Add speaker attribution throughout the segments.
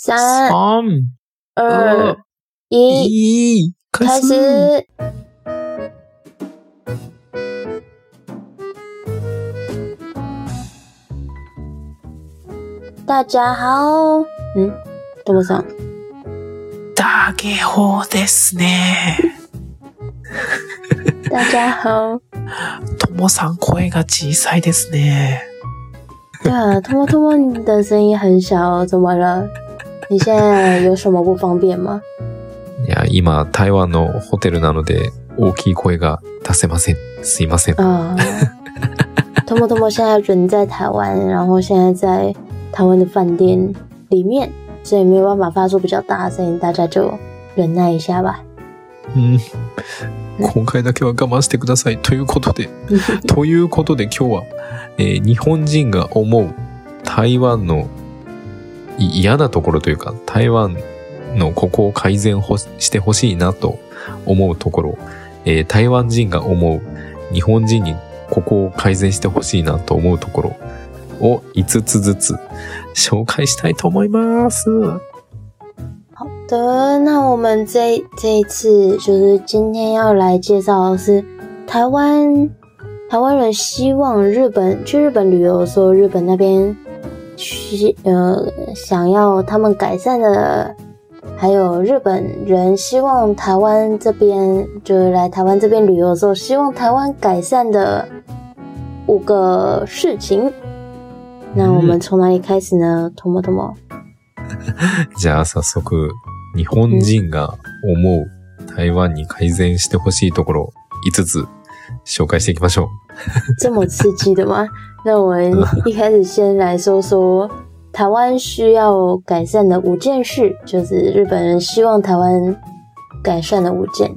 Speaker 1: 三、
Speaker 2: 三、
Speaker 1: 二、一，
Speaker 2: 一、开
Speaker 1: 开
Speaker 2: 始。
Speaker 1: 始。大家好，嗯，どうもさん。
Speaker 2: ダゲホですね。
Speaker 1: 大家好。
Speaker 2: ともさん声が小さいですね。
Speaker 1: 对啊，托莫托莫，你的声音很小，怎么了？你现在有什么不方便吗？
Speaker 2: いや、今、台湾のホテルなので、大きい声が出せません。すいません。
Speaker 1: 啊，托莫托莫现在人在台湾，然后现在在台湾的饭店里面，所以没有办法发出比较大的声音，大家就忍耐一下吧。
Speaker 2: うん。今回だけは我慢してください。ということで、ということで今日は、えー日本人が思う台湾のい嫌なところというか、台湾のここを改善してほしいなと思うところ、えー台湾人が思う日本人にここを改善してほしいなと思うところを5つずつ紹介したいと思います。
Speaker 1: 好的，那我们这这一次就是今天要来介绍的是台湾台湾人希望日本去日本旅游的时候，日本那边需呃想要他们改善的，还有日本人希望台湾这边就是来台湾这边旅游的时候，希望台湾改善的五个事情。那我们从哪里开始呢？托莫托莫。
Speaker 2: じゃあ早速、日本人が思う台湾に改善してほしいところ5つ紹介していきましょう。
Speaker 1: 这么刺激的吗？ 那我们一开始先来说说台湾需要改善的五件事，就是日本人希望台湾改善的五件。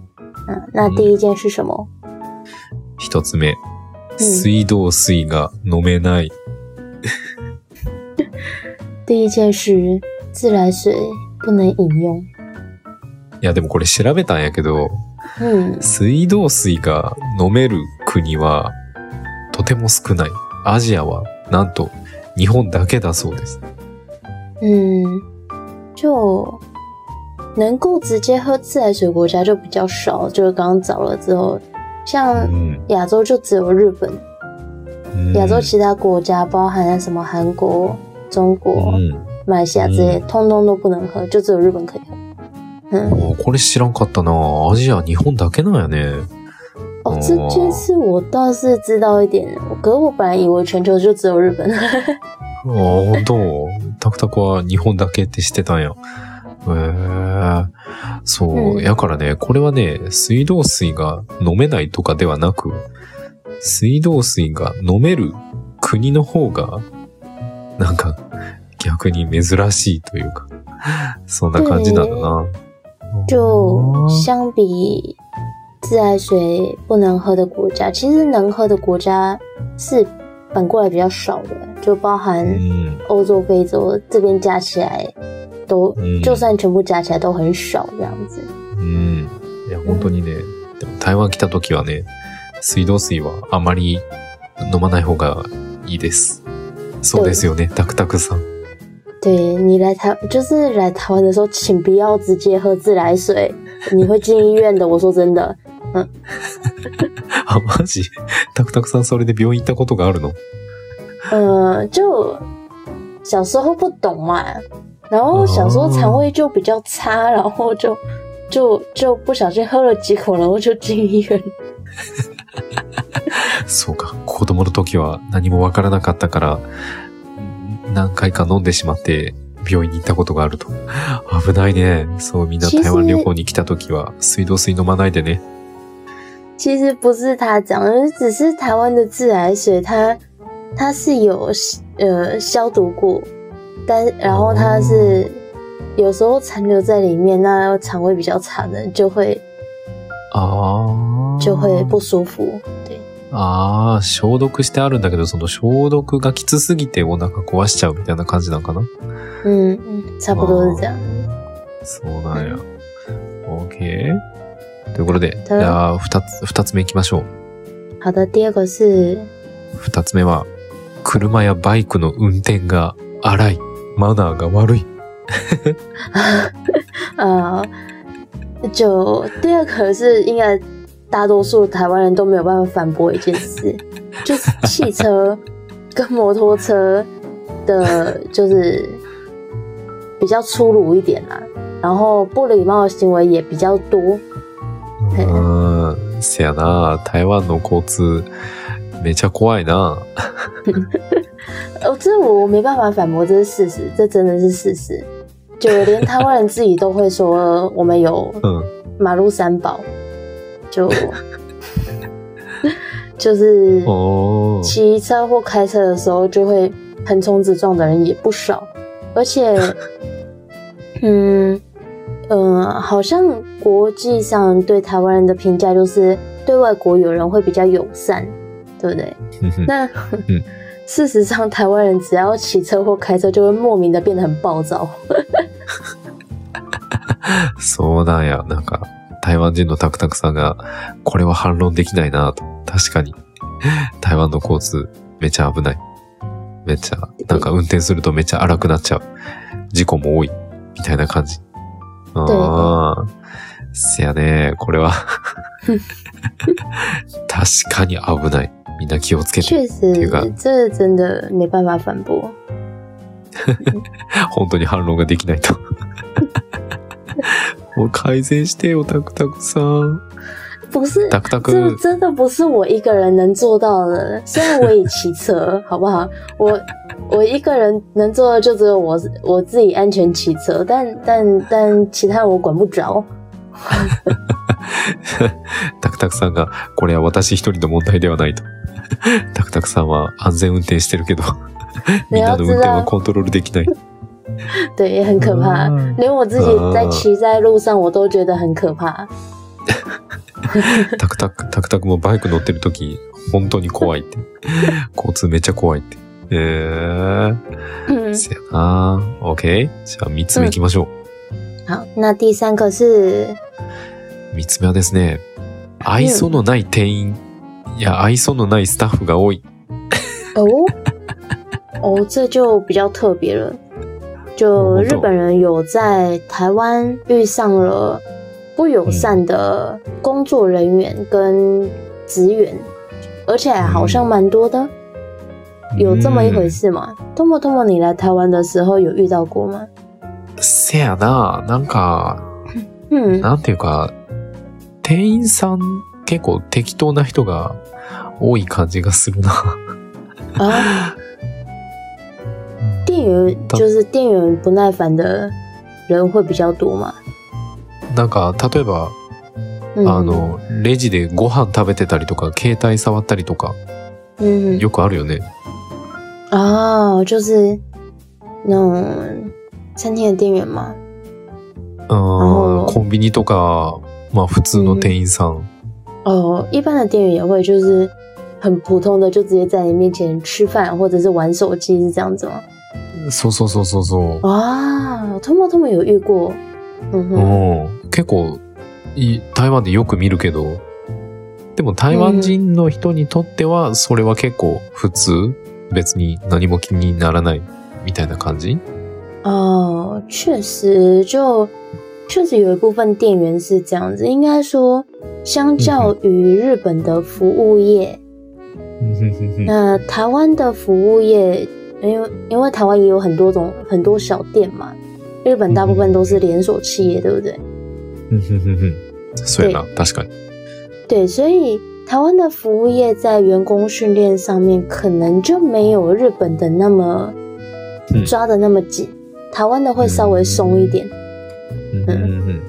Speaker 1: 嗯，那第一件是什么？
Speaker 2: 一つ目、水道水が飲めない。
Speaker 1: 第一件是自来水不能饮用。
Speaker 2: いやでもこれ調べたんやけど、
Speaker 1: 嗯，
Speaker 2: 水道水が飲める国はとても少ない。 アジアはなんと日本だけだそうです。
Speaker 1: 嗯，就能够直接喝自来水国家就比较少，就是刚刚找了之后，像
Speaker 2: うん
Speaker 1: 亚洲就只有日本，
Speaker 2: うん
Speaker 1: 亚洲其他国家包含什么韩国、中国。
Speaker 2: うん
Speaker 1: 马来西亚这些通通都不能喝，就只有日本可以喝。嗯，
Speaker 2: これ知らんかったなアジア日本だけなんやね。
Speaker 1: 哦，这件事我倒是知道一点，可是我本来以为全球就只有日本。
Speaker 2: ああ、本当タクタクは日本だけって知ってたんや。へえ。そう、
Speaker 1: うん
Speaker 2: やからね、これはね、水道水が飲めないとかではなく、水道水が飲める国の方が、なんか、逆に珍しいというか、そんな感じなんだな。
Speaker 1: 就相比自来水不能喝的国家，其实能喝的国家是反过来比较少的，就包含
Speaker 2: うん。
Speaker 1: 欧洲、非洲这边加起来都，
Speaker 2: うん
Speaker 1: 就算全部加起来都很少这样子。
Speaker 2: うん。いや、本当にね、でも台湾来た時はね、水道水はあまり飲まない方がいいです。そうですよね、タクタクさん。
Speaker 1: 对你来台，就是来台湾的时候，请不要直接喝自来水，你会进医院的。我说真的，
Speaker 2: あ、マジ？タクタクさんそれで病院行ったことがあるの？
Speaker 1: 呃，就小时候不懂嘛，然后小时候肠胃就比较差，然后就就就不小心喝了几口，然后就进医院。
Speaker 2: そうか。子供の時は何もわからなかったから、何回か飲んでしまって病院に行ったことがあると。危ないね。そう、みんな台湾旅行に来た時は水道水飲まないでね。
Speaker 1: 其实不是他讲的，只是台湾的自来水它它是有呃消毒过，但然后它是有时候残留在里面，那肠胃比较差的人就会
Speaker 2: ああ。
Speaker 1: 就会不舒服。对，
Speaker 2: ああ、消毒してあるんだけど、その消毒がきつすぎてお腹壊しちゃうみたいな感じなんかな
Speaker 1: 嗯嗯，差不多是这样。
Speaker 2: そうなんや。OK? ということで、じゃあ、二つ、二つ目行きましょう。
Speaker 1: 好的，第二个是
Speaker 2: 二つ目は、車やバイクの運転が荒い。マナーが悪い。
Speaker 1: 呃，就第二个是应该大多数台湾人都没有办法反驳一件事，就是汽车跟摩托车的，就是比较粗鲁一点啦，然后不礼貌的行为也比较多。
Speaker 2: うん、せやな。台湾の交通、めちゃ怖いな。
Speaker 1: 哦，这我我没办法反驳，这是事实，这真的是事实。就连台湾人自己都会说，我们有
Speaker 2: うん。
Speaker 1: 马路三宝，就就是
Speaker 2: おー。
Speaker 1: 骑车或开车的时候就会横冲直撞的人也不少，而且，嗯 嗯、呃好像国际上对台湾人的评价就是对外国友人会比较友善，对不对？那
Speaker 2: 嗯
Speaker 1: 事实上，台湾人只要骑车或开车，就会莫名的变得很暴躁。
Speaker 2: そうなんや。なんか、台湾人のタクタクさんが、これは反論できないなと。確かに。台湾の交通、めちゃ危ない。めっちゃ、なんか運転するとめっちゃ荒くなっちゃう。事故も多い。みたいな感じ。ああ。せやね。これは、確かに危ない。みんな気をつけて。
Speaker 1: 确实这真的没办法反驳。
Speaker 2: 本当に反論ができないと。もう改善してよ、タクタクさん。
Speaker 1: 不是，
Speaker 2: タクタ
Speaker 1: 这
Speaker 2: ク。
Speaker 1: 真的不是我一个人能做到的。虽然我也骑车，好不好？我我一个人能做的就只有我我自己安全骑车，但但但其他人我管不着。
Speaker 2: タクタクさんが、これは私一人の問題ではないと。タクタクさんは安全運転してるけど、みんなの運転はコントロールできない。
Speaker 1: 对，也很可怕。
Speaker 2: 嗯
Speaker 1: 连我自己在骑在路上，我都觉得很可怕。
Speaker 2: タクタク、タクタクもバイク乗ってる時、本当に怖いって。交通めっちゃ怖いって。えー、
Speaker 1: 嗯，
Speaker 2: せやな OK? じゃあ三つ目行きましょう。
Speaker 1: 好，那第三个是？
Speaker 2: 三つ目はですね、愛想のない店員、いや、愛想のないスタッフが多い。
Speaker 1: 哦？哦，这就比较特别了。就
Speaker 2: 哦
Speaker 1: 日本人有在台湾遇上了不友善的工作人员跟职员，而且好像蛮多的。有这么一回事吗？多么多么，你来台湾的时候有遇到过吗？
Speaker 2: せやななんか、
Speaker 1: 嗯，
Speaker 2: なんていうか、店員さん結構適当な人が多い感じがするな。
Speaker 1: 啊，店员就是店员不耐烦的人会比较多嘛？
Speaker 2: なんか、例えば、
Speaker 1: 嗯，
Speaker 2: あの、レジでご飯食べてたりとか、携帯触ったりとか、
Speaker 1: 嗯，
Speaker 2: よくあるよね。
Speaker 1: 哦，就是那种餐厅的店员嘛。
Speaker 2: う
Speaker 1: 哦
Speaker 2: ん、コンビニとか、まあ普通の店員さん。
Speaker 1: 哦，一般的店员也会，就是很普通的，就直接在你面前吃饭或者是玩手机，是这样子吗？
Speaker 2: そうそうそうそうそう。
Speaker 1: 啊，他们他们有遇过，嗯哼，
Speaker 2: うん、結構い台湾でよく見るけど、でも台湾人の人にとってはそれは結構普通。別に何も気にならないみたいな感じ？
Speaker 1: 哦，确实，就确实有一部分店员是这样子。应该说，相较于日本的服务业，那台湾的服务业，因为因为台湾也有很多种很多小店嘛，日本大部分都是连锁企业，对不对？
Speaker 2: そうやな、確かに。
Speaker 1: 对，所以台湾的服务业在员工训练上面可能就没有日本的那么
Speaker 2: 嗯
Speaker 1: 抓的那么紧，台湾的会稍微松一点。
Speaker 2: うんうんうん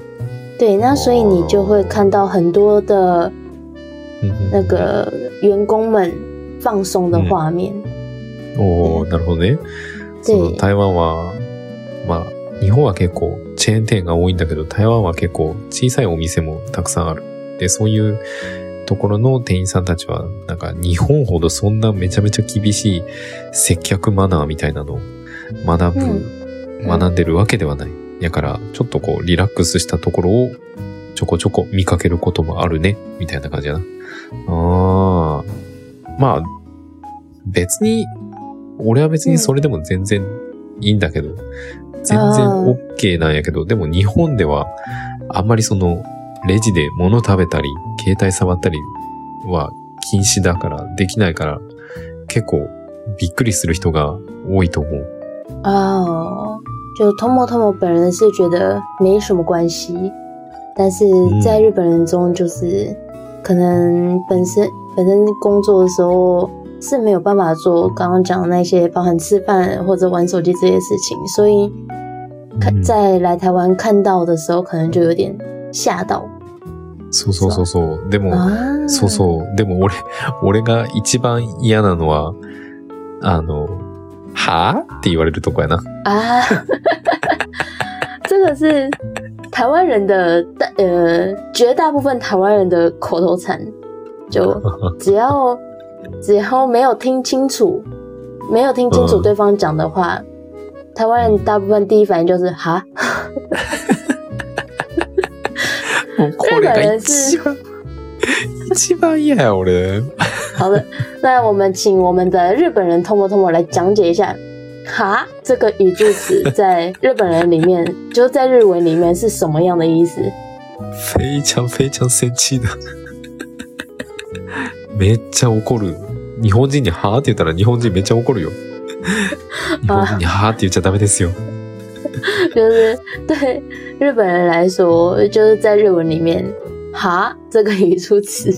Speaker 1: 对，那所以你就会看到很多的
Speaker 2: うんうん
Speaker 1: 那个员工们放松的画面。
Speaker 2: おおなるほどね。その台湾は、まあ、日本は結構 チェーン店が多いんだけど、台湾は結構小さいお店もたくさんある。で、そういうところの店員さんたちは、なんか日本ほどそんなめちゃめちゃ厳しい接客マナーみたいなのを学ぶ、
Speaker 1: 嗯
Speaker 2: 学んでるわけではない。やから、ちょっとこう、リラックスしたところをちょこちょこ見かけることもあるね、みたいな感じやな。ああ。まあ、別に、俺は別にそれでも全然いいんだけど、全然 OK なんやけど、でも日本ではあんまりそのレジで物食べたり、携帯触ったりは禁止だから、できないから、結構びっくりする人が多いと思う。
Speaker 1: 哦，就 Tomo Tomo 本人是觉得没什么关系，但是在日本人中，就是可能本身本身工作的时候是没有办法做刚刚讲的那些，包含吃饭或者玩手机这些事情，所以看
Speaker 2: 嗯
Speaker 1: 在来台湾看到的时候，可能就有点吓到
Speaker 2: そうそうそうそう。でも、
Speaker 1: 啊。
Speaker 2: そうそう。でも俺、俺が一番嫌なのは、あの、はぁって言われるとこやな。
Speaker 1: 啊，这个是台湾人的大呃绝大部分台湾人的口头禅，就只要 只要没有听清楚，没有听清楚
Speaker 2: 嗯
Speaker 1: 对方讲的话，台湾人大部分第一反应就是哈，
Speaker 2: もうこれが一番、一番嫌や、俺。
Speaker 1: 好的，那我们请我们的日本人通过通过来讲解一下。哈，这个语助词在日本人里面，就是在日文里面是什么样的意思？
Speaker 2: 非常非常センチーだ。 めっちゃ怒る。日本人にはぁって言ったら日本人めっちゃ怒るよ。日本人にはぁって言っちゃダメですよ。
Speaker 1: 就是对日本人来说，就是在日文里面，“哈”这个语助词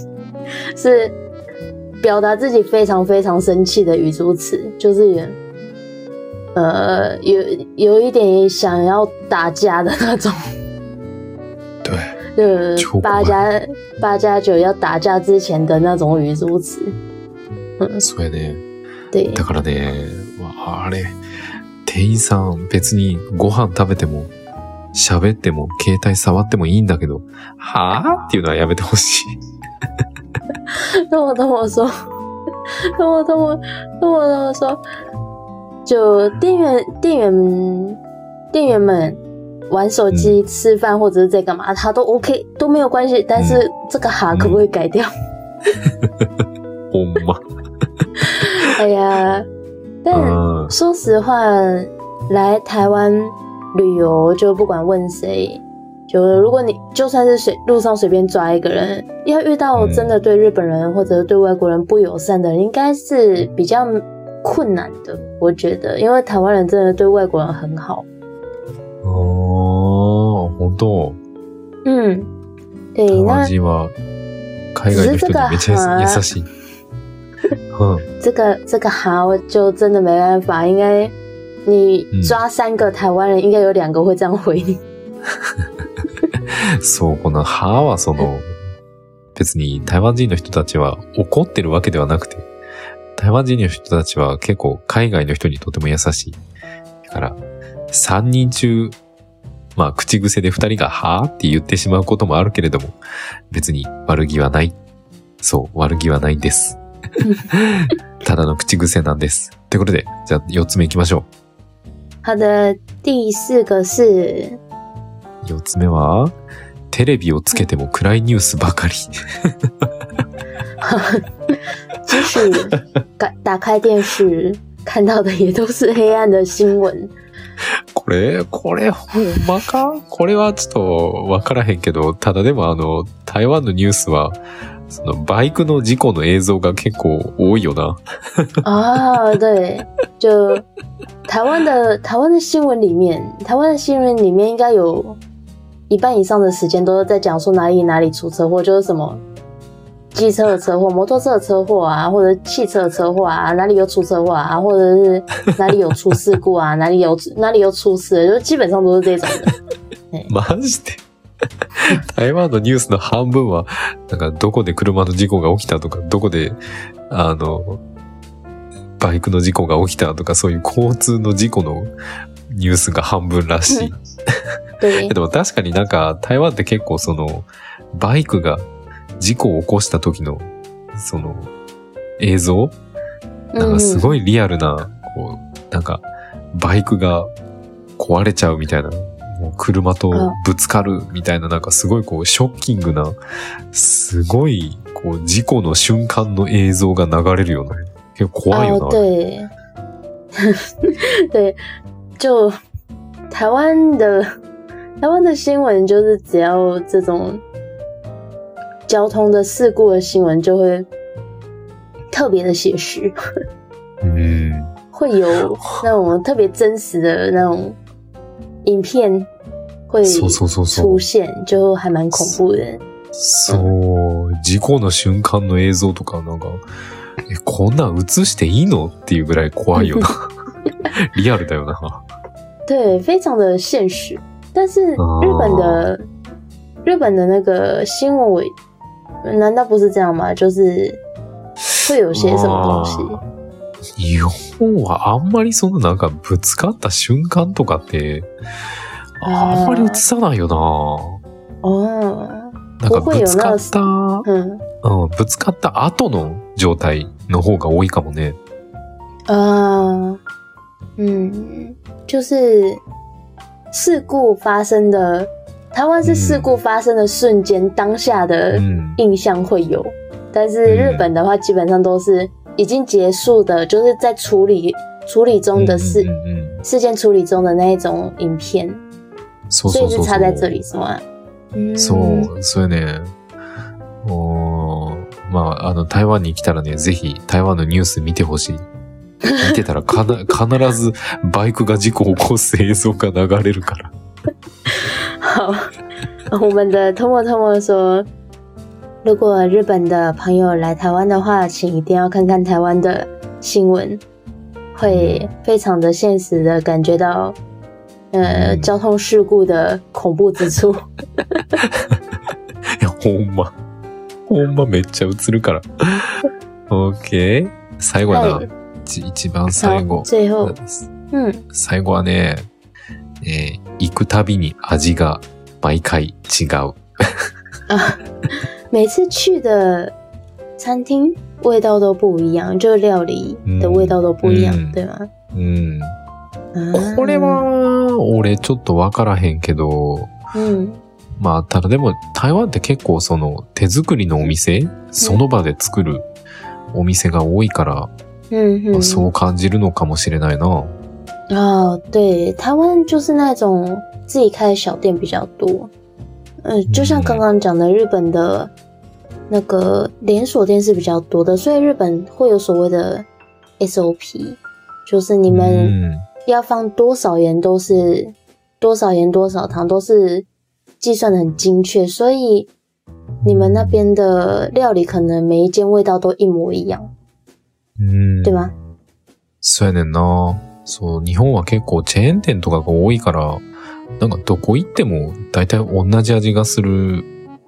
Speaker 1: 是表达自己非常非常生气的语助词，就是有呃有有一点想要打架的那种，
Speaker 2: 对。
Speaker 1: 就八加八加九要打架之前的那种语助词。
Speaker 2: そうやね。
Speaker 1: 对
Speaker 2: だからね、わあれ、店員さん別にご飯食べても、喋っても、携帯触ってもいいんだけど、はぁっていうのはやめてほしい。
Speaker 1: 跟我跟我说，跟我跟我跟我跟我说，就店员店员店员们玩手机、吃饭或者是在干嘛，他都 OK 都没有关系，但是这个哈可不可以改掉？
Speaker 2: ほんま。
Speaker 1: 哎呀，但
Speaker 2: うん。
Speaker 1: 说实话，来台湾旅游就不管问谁。就如果你就算是随路上随便抓一个人，要遇到真的对日本人或者对外国人不友善的人，应该是比较困难的。我觉得，因为台湾人真的对外国人很好。
Speaker 2: あー、本当
Speaker 1: 嗯，对，
Speaker 2: 台
Speaker 1: 那
Speaker 2: 湾人は海外の人にめっちゃ優しい。うん。
Speaker 1: 这个这个哈，我就真的没办法，应该你抓三个台湾人，应该有两个会这样回你。
Speaker 2: そう、この歯はその、別に台湾人の人たちは怒ってるわけではなくて、台湾人の人たちは結構海外の人にとても優しい。だから、3人中、まあ口癖で2人がはぁって言ってしまうこともあるけれども、別に悪気はない。そう、悪気はないんです。ただの口癖なんです。ということで、じゃあ4つ目行きましょ
Speaker 1: 好的，第四个是
Speaker 2: う。4つ目は、テレビをつけても暗いニュースばかり。
Speaker 1: 即使打打开电视看到的也都是黑暗的新闻。
Speaker 2: これ、これ、ほんまか？これはちょっとわからへんけど、ただでもあの、台湾のニュースは、そのバイクの事故の映像が結構多いよな。
Speaker 1: 啊，对，就台湾的台湾的新闻里面，台湾的新闻里面应该有一半以上的时间都是在讲说哪里哪里出车祸，就是什么机车的车祸、摩托车的车祸啊，或者汽车的车祸啊，哪里有出车祸啊，或者是哪里有出事故啊，哪里有哪里有出事，就基本上都是这种的。
Speaker 2: マジで？台湾のニュースの半分は、なんかどこで車の事故が起きたとか、どこで、あの、バイクの事故が起きたとか、そういう交通の事故のニュースが半分らしい。
Speaker 1: 对
Speaker 2: でも確かになんか台湾って結構そのバイクが事故を起こした時のその映像？なんかす
Speaker 1: い。
Speaker 2: ごいリアルな、こう、なんかバイクが壊れちゃうみたいな、もう車とぶつかるみたいななんかすごいこうショッキングな、すごいこう事故の瞬間の映像が流れるよね。結構怖いよな。
Speaker 1: 哦，对，对，就台湾的台湾的新闻就是只要这种交通的事故的新闻，就会特别的写实，
Speaker 2: うん。
Speaker 1: 会有那种特别真实的那种影片会
Speaker 2: そうそうそうそう
Speaker 1: 出。现，就还蛮恐怖的。
Speaker 2: そう、事故の瞬間の映像とかなんか、え、こんなん映していいのっていうぐらい怖いよな。リアルだよな。
Speaker 1: 对，非常的现实。但是
Speaker 2: 哦
Speaker 1: 日本的、日本的那个新闻委， 难道不是这样吗？就是会有些什么东西？
Speaker 2: 日本はあんまりそのなんかぶつかった瞬間とかって、あんまり映さないよな。
Speaker 1: 哦，
Speaker 2: なんかぶつかった、
Speaker 1: 嗯
Speaker 2: うん、ぶつかった後の状態の方が多いかもね。
Speaker 1: 啊，嗯，就是事故发生的，台湾是事故发生的瞬间、当下的
Speaker 2: うん。
Speaker 1: 印象会有，但是日本的话基本上都是已经结束的，就是在处理处理中的事、
Speaker 2: うんうんうん
Speaker 1: 事件处理中的那一种影片，所以是
Speaker 2: そうそうそうそう。
Speaker 1: 差在这里是吗？嗯，
Speaker 2: そう、それね、おーまあ、あの、台湾に来たらね、ぜひ台湾のニュース見てほしい。見てたらかな、必ずバイクが事故を起こす映像が流れるから。
Speaker 1: 好，我们的 Tomo Tomo 说，如果日本的朋友来台湾的话，请一定要看看台湾的新闻，会非常的现实的感觉到，呃，
Speaker 2: 嗯
Speaker 1: 交通事故的恐怖之处。
Speaker 2: いや、ほんま。ほんまめっちゃ映るから。オッケー最後やな。
Speaker 1: はい
Speaker 2: 一一番最後
Speaker 1: 好，。最后，嗯，
Speaker 2: 最後はね、 えー行くたびに味が毎回違う。
Speaker 1: 啊，每次去的餐厅味道都不一样，就料理的味道都不一样，
Speaker 2: 嗯
Speaker 1: 对吗？
Speaker 2: うん。
Speaker 1: 啊
Speaker 2: これは、俺ちょっとわからへんけど、
Speaker 1: 嗯
Speaker 2: まあ、ただでも台湾って結構その手作りのお店、その場で作るお店が多いから、まあ
Speaker 1: 嗯嗯，
Speaker 2: そう感じるのかもしれないな。
Speaker 1: 哦，对，台湾就是那种自己开的小店比较多。嗯、就像刚刚讲的，日本的那个连锁店是比较多的，所以日本会有所谓的 SOP，就是你
Speaker 2: う
Speaker 1: 们
Speaker 2: ん。
Speaker 1: 要放多少盐都是多少盐多少糖都是计算的很精确，所以你们那边的料理可能每一间味道都一模一样，
Speaker 2: うん
Speaker 1: 对吗？
Speaker 2: そうやねんな。 そう、日本は結構チェーン店とかが多いから、なんかどこ行っても大体同じ味がする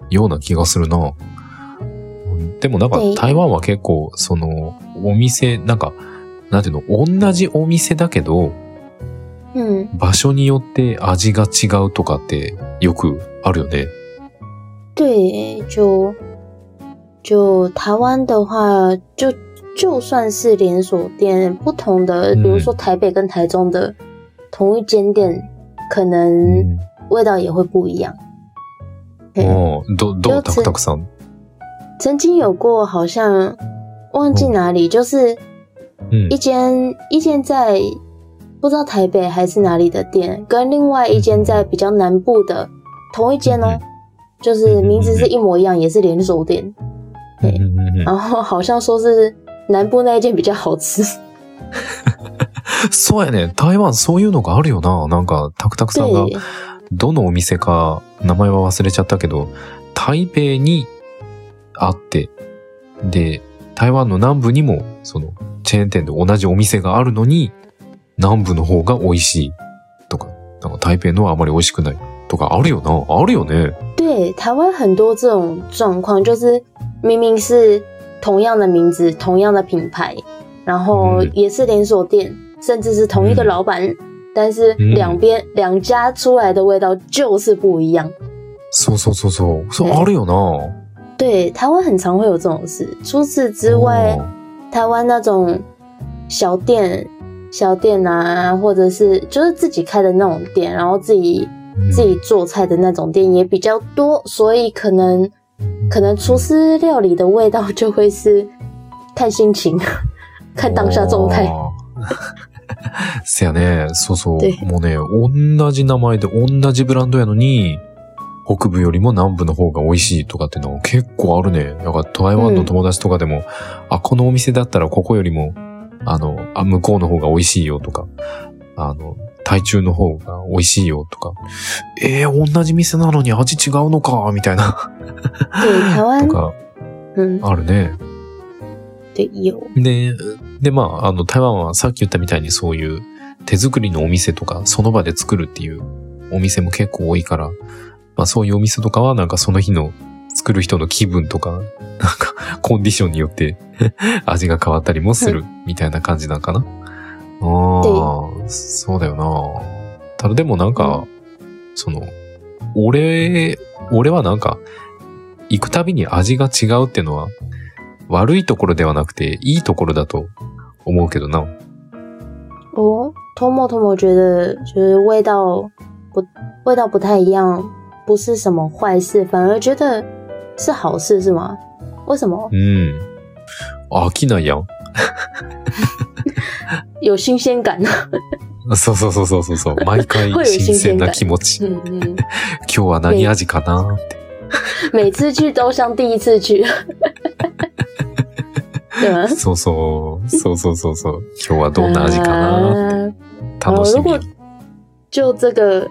Speaker 2: ような気がするな。うんでもなんか
Speaker 1: で
Speaker 2: 台湾は結構そのお店、なんか、なんていうの、同じお店だけど、
Speaker 1: 嗯，
Speaker 2: 場所によって味が違うとかってよくあるよね。
Speaker 1: 对，就就台湾的话，就就算是连锁店，不同的，
Speaker 2: 嗯
Speaker 1: 比如说台北跟台中的同一间店，可
Speaker 2: う
Speaker 1: 能
Speaker 2: ん
Speaker 1: 味道也会不一样。嗯
Speaker 2: おうど、どう
Speaker 1: よく
Speaker 2: たくたくさん。
Speaker 1: 曾经有过，好像忘记哪里，就是
Speaker 2: うん
Speaker 1: 一。间一间在不知道台北还是哪里的店，跟另外一间在比较南部的同一间哦，就是名字是一模一样，也是连锁店。
Speaker 2: うんうんうんうん
Speaker 1: 然后好像说是 南部那一间比较好吃。
Speaker 2: そうやね。台湾そういうのがあるよな。なんか、タクタクさんが
Speaker 1: 对，
Speaker 2: どのお店か名前は忘れちゃったけど、台北にあって、で、台湾の南部にも、その、チェーン店で同じお店があるのに、南部の方が美味しいとか、なんか台北のはあまり美味しくないとかあるよな。あるよね。
Speaker 1: 对，台湾很多这种状况，就是明明是同样的名字、同样的品牌，然后
Speaker 2: 嗯
Speaker 1: 也是连锁店，甚至是同一个
Speaker 2: 嗯
Speaker 1: 老板，但是
Speaker 2: 嗯
Speaker 1: 两边两家出来的味道就是不一样。
Speaker 2: そうそうそうそう。そう、
Speaker 1: ね
Speaker 2: あるよな。
Speaker 1: 对，台湾很常会有这种事。除此之外，
Speaker 2: 哦
Speaker 1: 台湾那种小店、小店啊，或者是就是自己开的那种店，然后自己
Speaker 2: うん
Speaker 1: 自己做菜的那种店也比较多，所以可能 可能厨师料理的味道就会是看心情，看当下状态。
Speaker 2: あーせやね、そうそう
Speaker 1: で。
Speaker 2: もうね、同じ名前で同じブランドやのに、北部よりも南部の方が美味しいとかっていうのは結構あるね。だから台湾の友達とかでも、あ、このお店だったらここよりも、あの、あ、向こうの方が美味しいよとか、あの、台中の方が美味しいよとか、えー、同じ店なのに味違うのか、みたいな、
Speaker 1: 对，台湾
Speaker 2: と，か。
Speaker 1: 嗯，
Speaker 2: あるね。で、で、まあ、あの、台湾はさっき言ったみたいにそういう手作りのお店とか、その場で作るっていうお店も結構多いから、まあそういうお店とかはなんかその日の作る人の気分とか、なんかコンディションによって 味が変わったりもするみたいな感じなんかな。ああ、そうだよな。ただでもなんか、その、俺、俺はなんか、行くたびに味が違うっていうのは、悪いところではなくて、いいところだと思うけどな。
Speaker 1: 哦，Tomo Tomo 觉得就是味道不味道不太一样，不是什么坏事，反而觉得是好事，是吗？为什么？
Speaker 2: うん。飽きないやん。
Speaker 1: 有新鲜感。
Speaker 2: そうそうそうそうそうそう。毎回
Speaker 1: 会有
Speaker 2: 新鮮な
Speaker 1: 新鮮感
Speaker 2: 気持ち。
Speaker 1: 嗯嗯，
Speaker 2: 今日は何味かなって。
Speaker 1: 每次去都像第一次去，对吗？
Speaker 2: そうそう。そうそうそうそう。今日はどんな味かなって。
Speaker 1: 啊
Speaker 2: 楽しみ
Speaker 1: 如果。就这个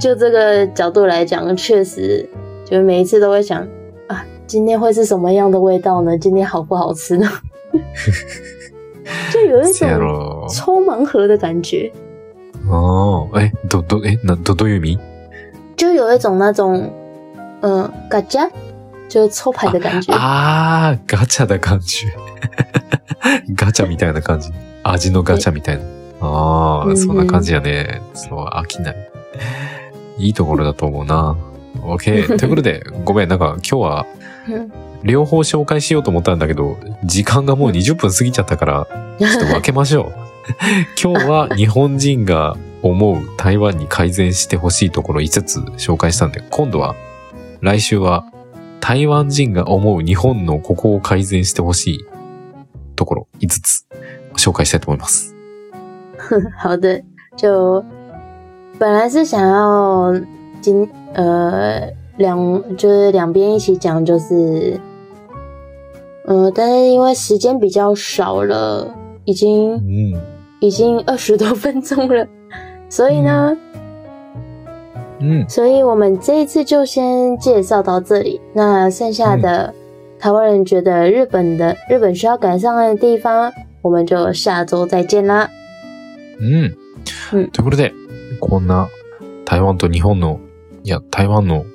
Speaker 1: 就这个角度来讲，确实，就是每一次都会想啊，今天会是什么样的味道呢？今天好不好吃呢？ 就有一种
Speaker 2: ろ。
Speaker 1: 抽盲盒的感觉，
Speaker 2: ああ。え、ど、ど、え、な、ど、どういう意味
Speaker 1: 就有一种那种嗯，嘎加，就是抽牌的感觉。
Speaker 2: ああ、ガチャだ感じ。ガチャみたいな感じ。味のガチャみたいな。ああ、そんな感じやね。そう、飽きない。いいところだと思うな。OK。ということで、ごめん、なんか今日は
Speaker 1: 嗯
Speaker 2: 両方紹介しようと思ったんだけど、時間がもう20分過ぎちゃったから、ちょっと分けましょう。今日は日本人が思う台湾に改善してほしいところ5つ紹介したんで、今度は来週は台湾人が思う日本のここを改善してほしいところ5つ紹介したいと思います。
Speaker 1: 好的，就本来是想要今呃两就是两边一起讲，就是呃，但是因为时间比较少了，已经
Speaker 2: うん。
Speaker 1: 已经二十多分钟了，所以呢，
Speaker 2: うん。
Speaker 1: 所以我们这一次就先介绍到这里。那剩下的台湾人觉得日本的日本需要改善的地方，我们就下周再见啦。
Speaker 2: うん。
Speaker 1: うん
Speaker 2: ということで、こんな台湾と日本の、いや、台湾の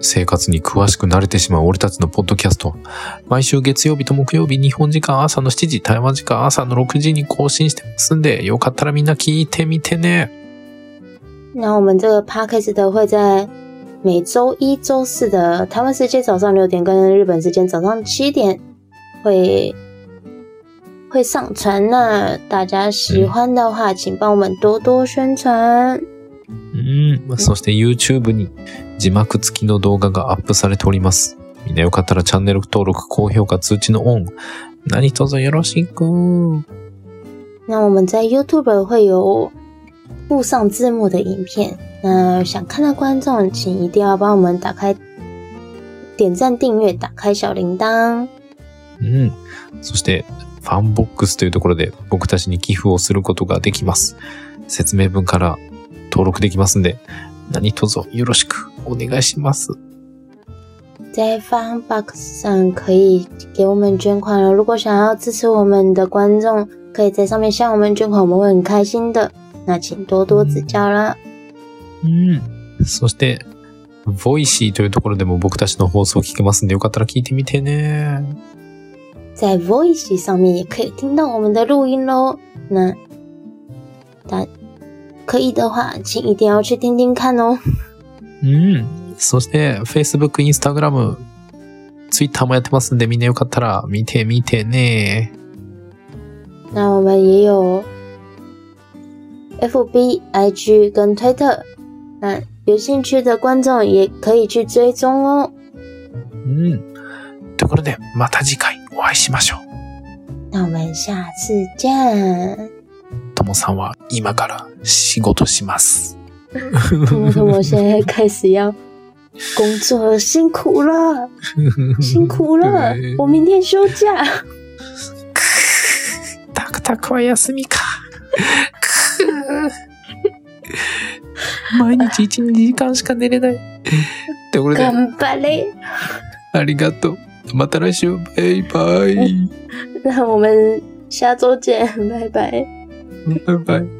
Speaker 2: 生活に詳しくなれてしまう俺たちのポッドキャスト。毎週月曜日と木曜日、日本時間朝の7時、台湾時間朝の6時に更新してますんで、よかったらみんな聞いてみてね。
Speaker 1: 那我们这个 podcast 会在每周一、周四的台湾时间早上六点，跟日本时间早上七点会会上传。那大家喜欢的话，请帮我们多多宣传。
Speaker 2: うん。そして YouTube に字幕付きの動画がアップされております。みんなよかったらチャンネル登録、高評価、通知のオン。何卒よろしく。
Speaker 1: 那我们在 YouTube 会有附上字幕的影片，那想看的观众，请一定要帮我们打开点赞、订阅、打开小铃铛。
Speaker 2: うん。そして、ファンボックスというところで僕たちに寄付をすることができます。説明文から登録できますんで、何卒よろしくお願いします。
Speaker 1: 在 FANBOX 上可以给我们捐款了。如果想要支持我们的观众，可以在上面向我们捐款，我们会很开心的。那请多多指教啦。
Speaker 2: うん。そして、 Voicy というところでも僕たちの放送を聞けますんで、よかったら聞いてみてね。
Speaker 1: 在 Voicy 上面也可以听到我们的录音喽。那大可以的话，请一定要去听听看哦。
Speaker 2: うん。そして、Facebook、Instagram、Twitter もやってますんで、みんなよかったら見てみてね。
Speaker 1: 那我们也有 FB、IG 跟推特，那有兴趣的观众也可以去追踪哦。
Speaker 2: うん。とことで、また次回お会いしましょう。
Speaker 1: 那我们下次见。
Speaker 2: 友もさんは今から仕事します。
Speaker 1: ともとも现在开始要工作了，辛苦了，辛苦了
Speaker 2: 对，
Speaker 1: 我明天休假。
Speaker 2: タクタクは休みか。毎日1、2時間しか寝れない。ってことで、
Speaker 1: 頑張れ！
Speaker 2: ありがとう。また来週、バイバイ。
Speaker 1: 那我们下周见，拜拜。
Speaker 2: バイバイ。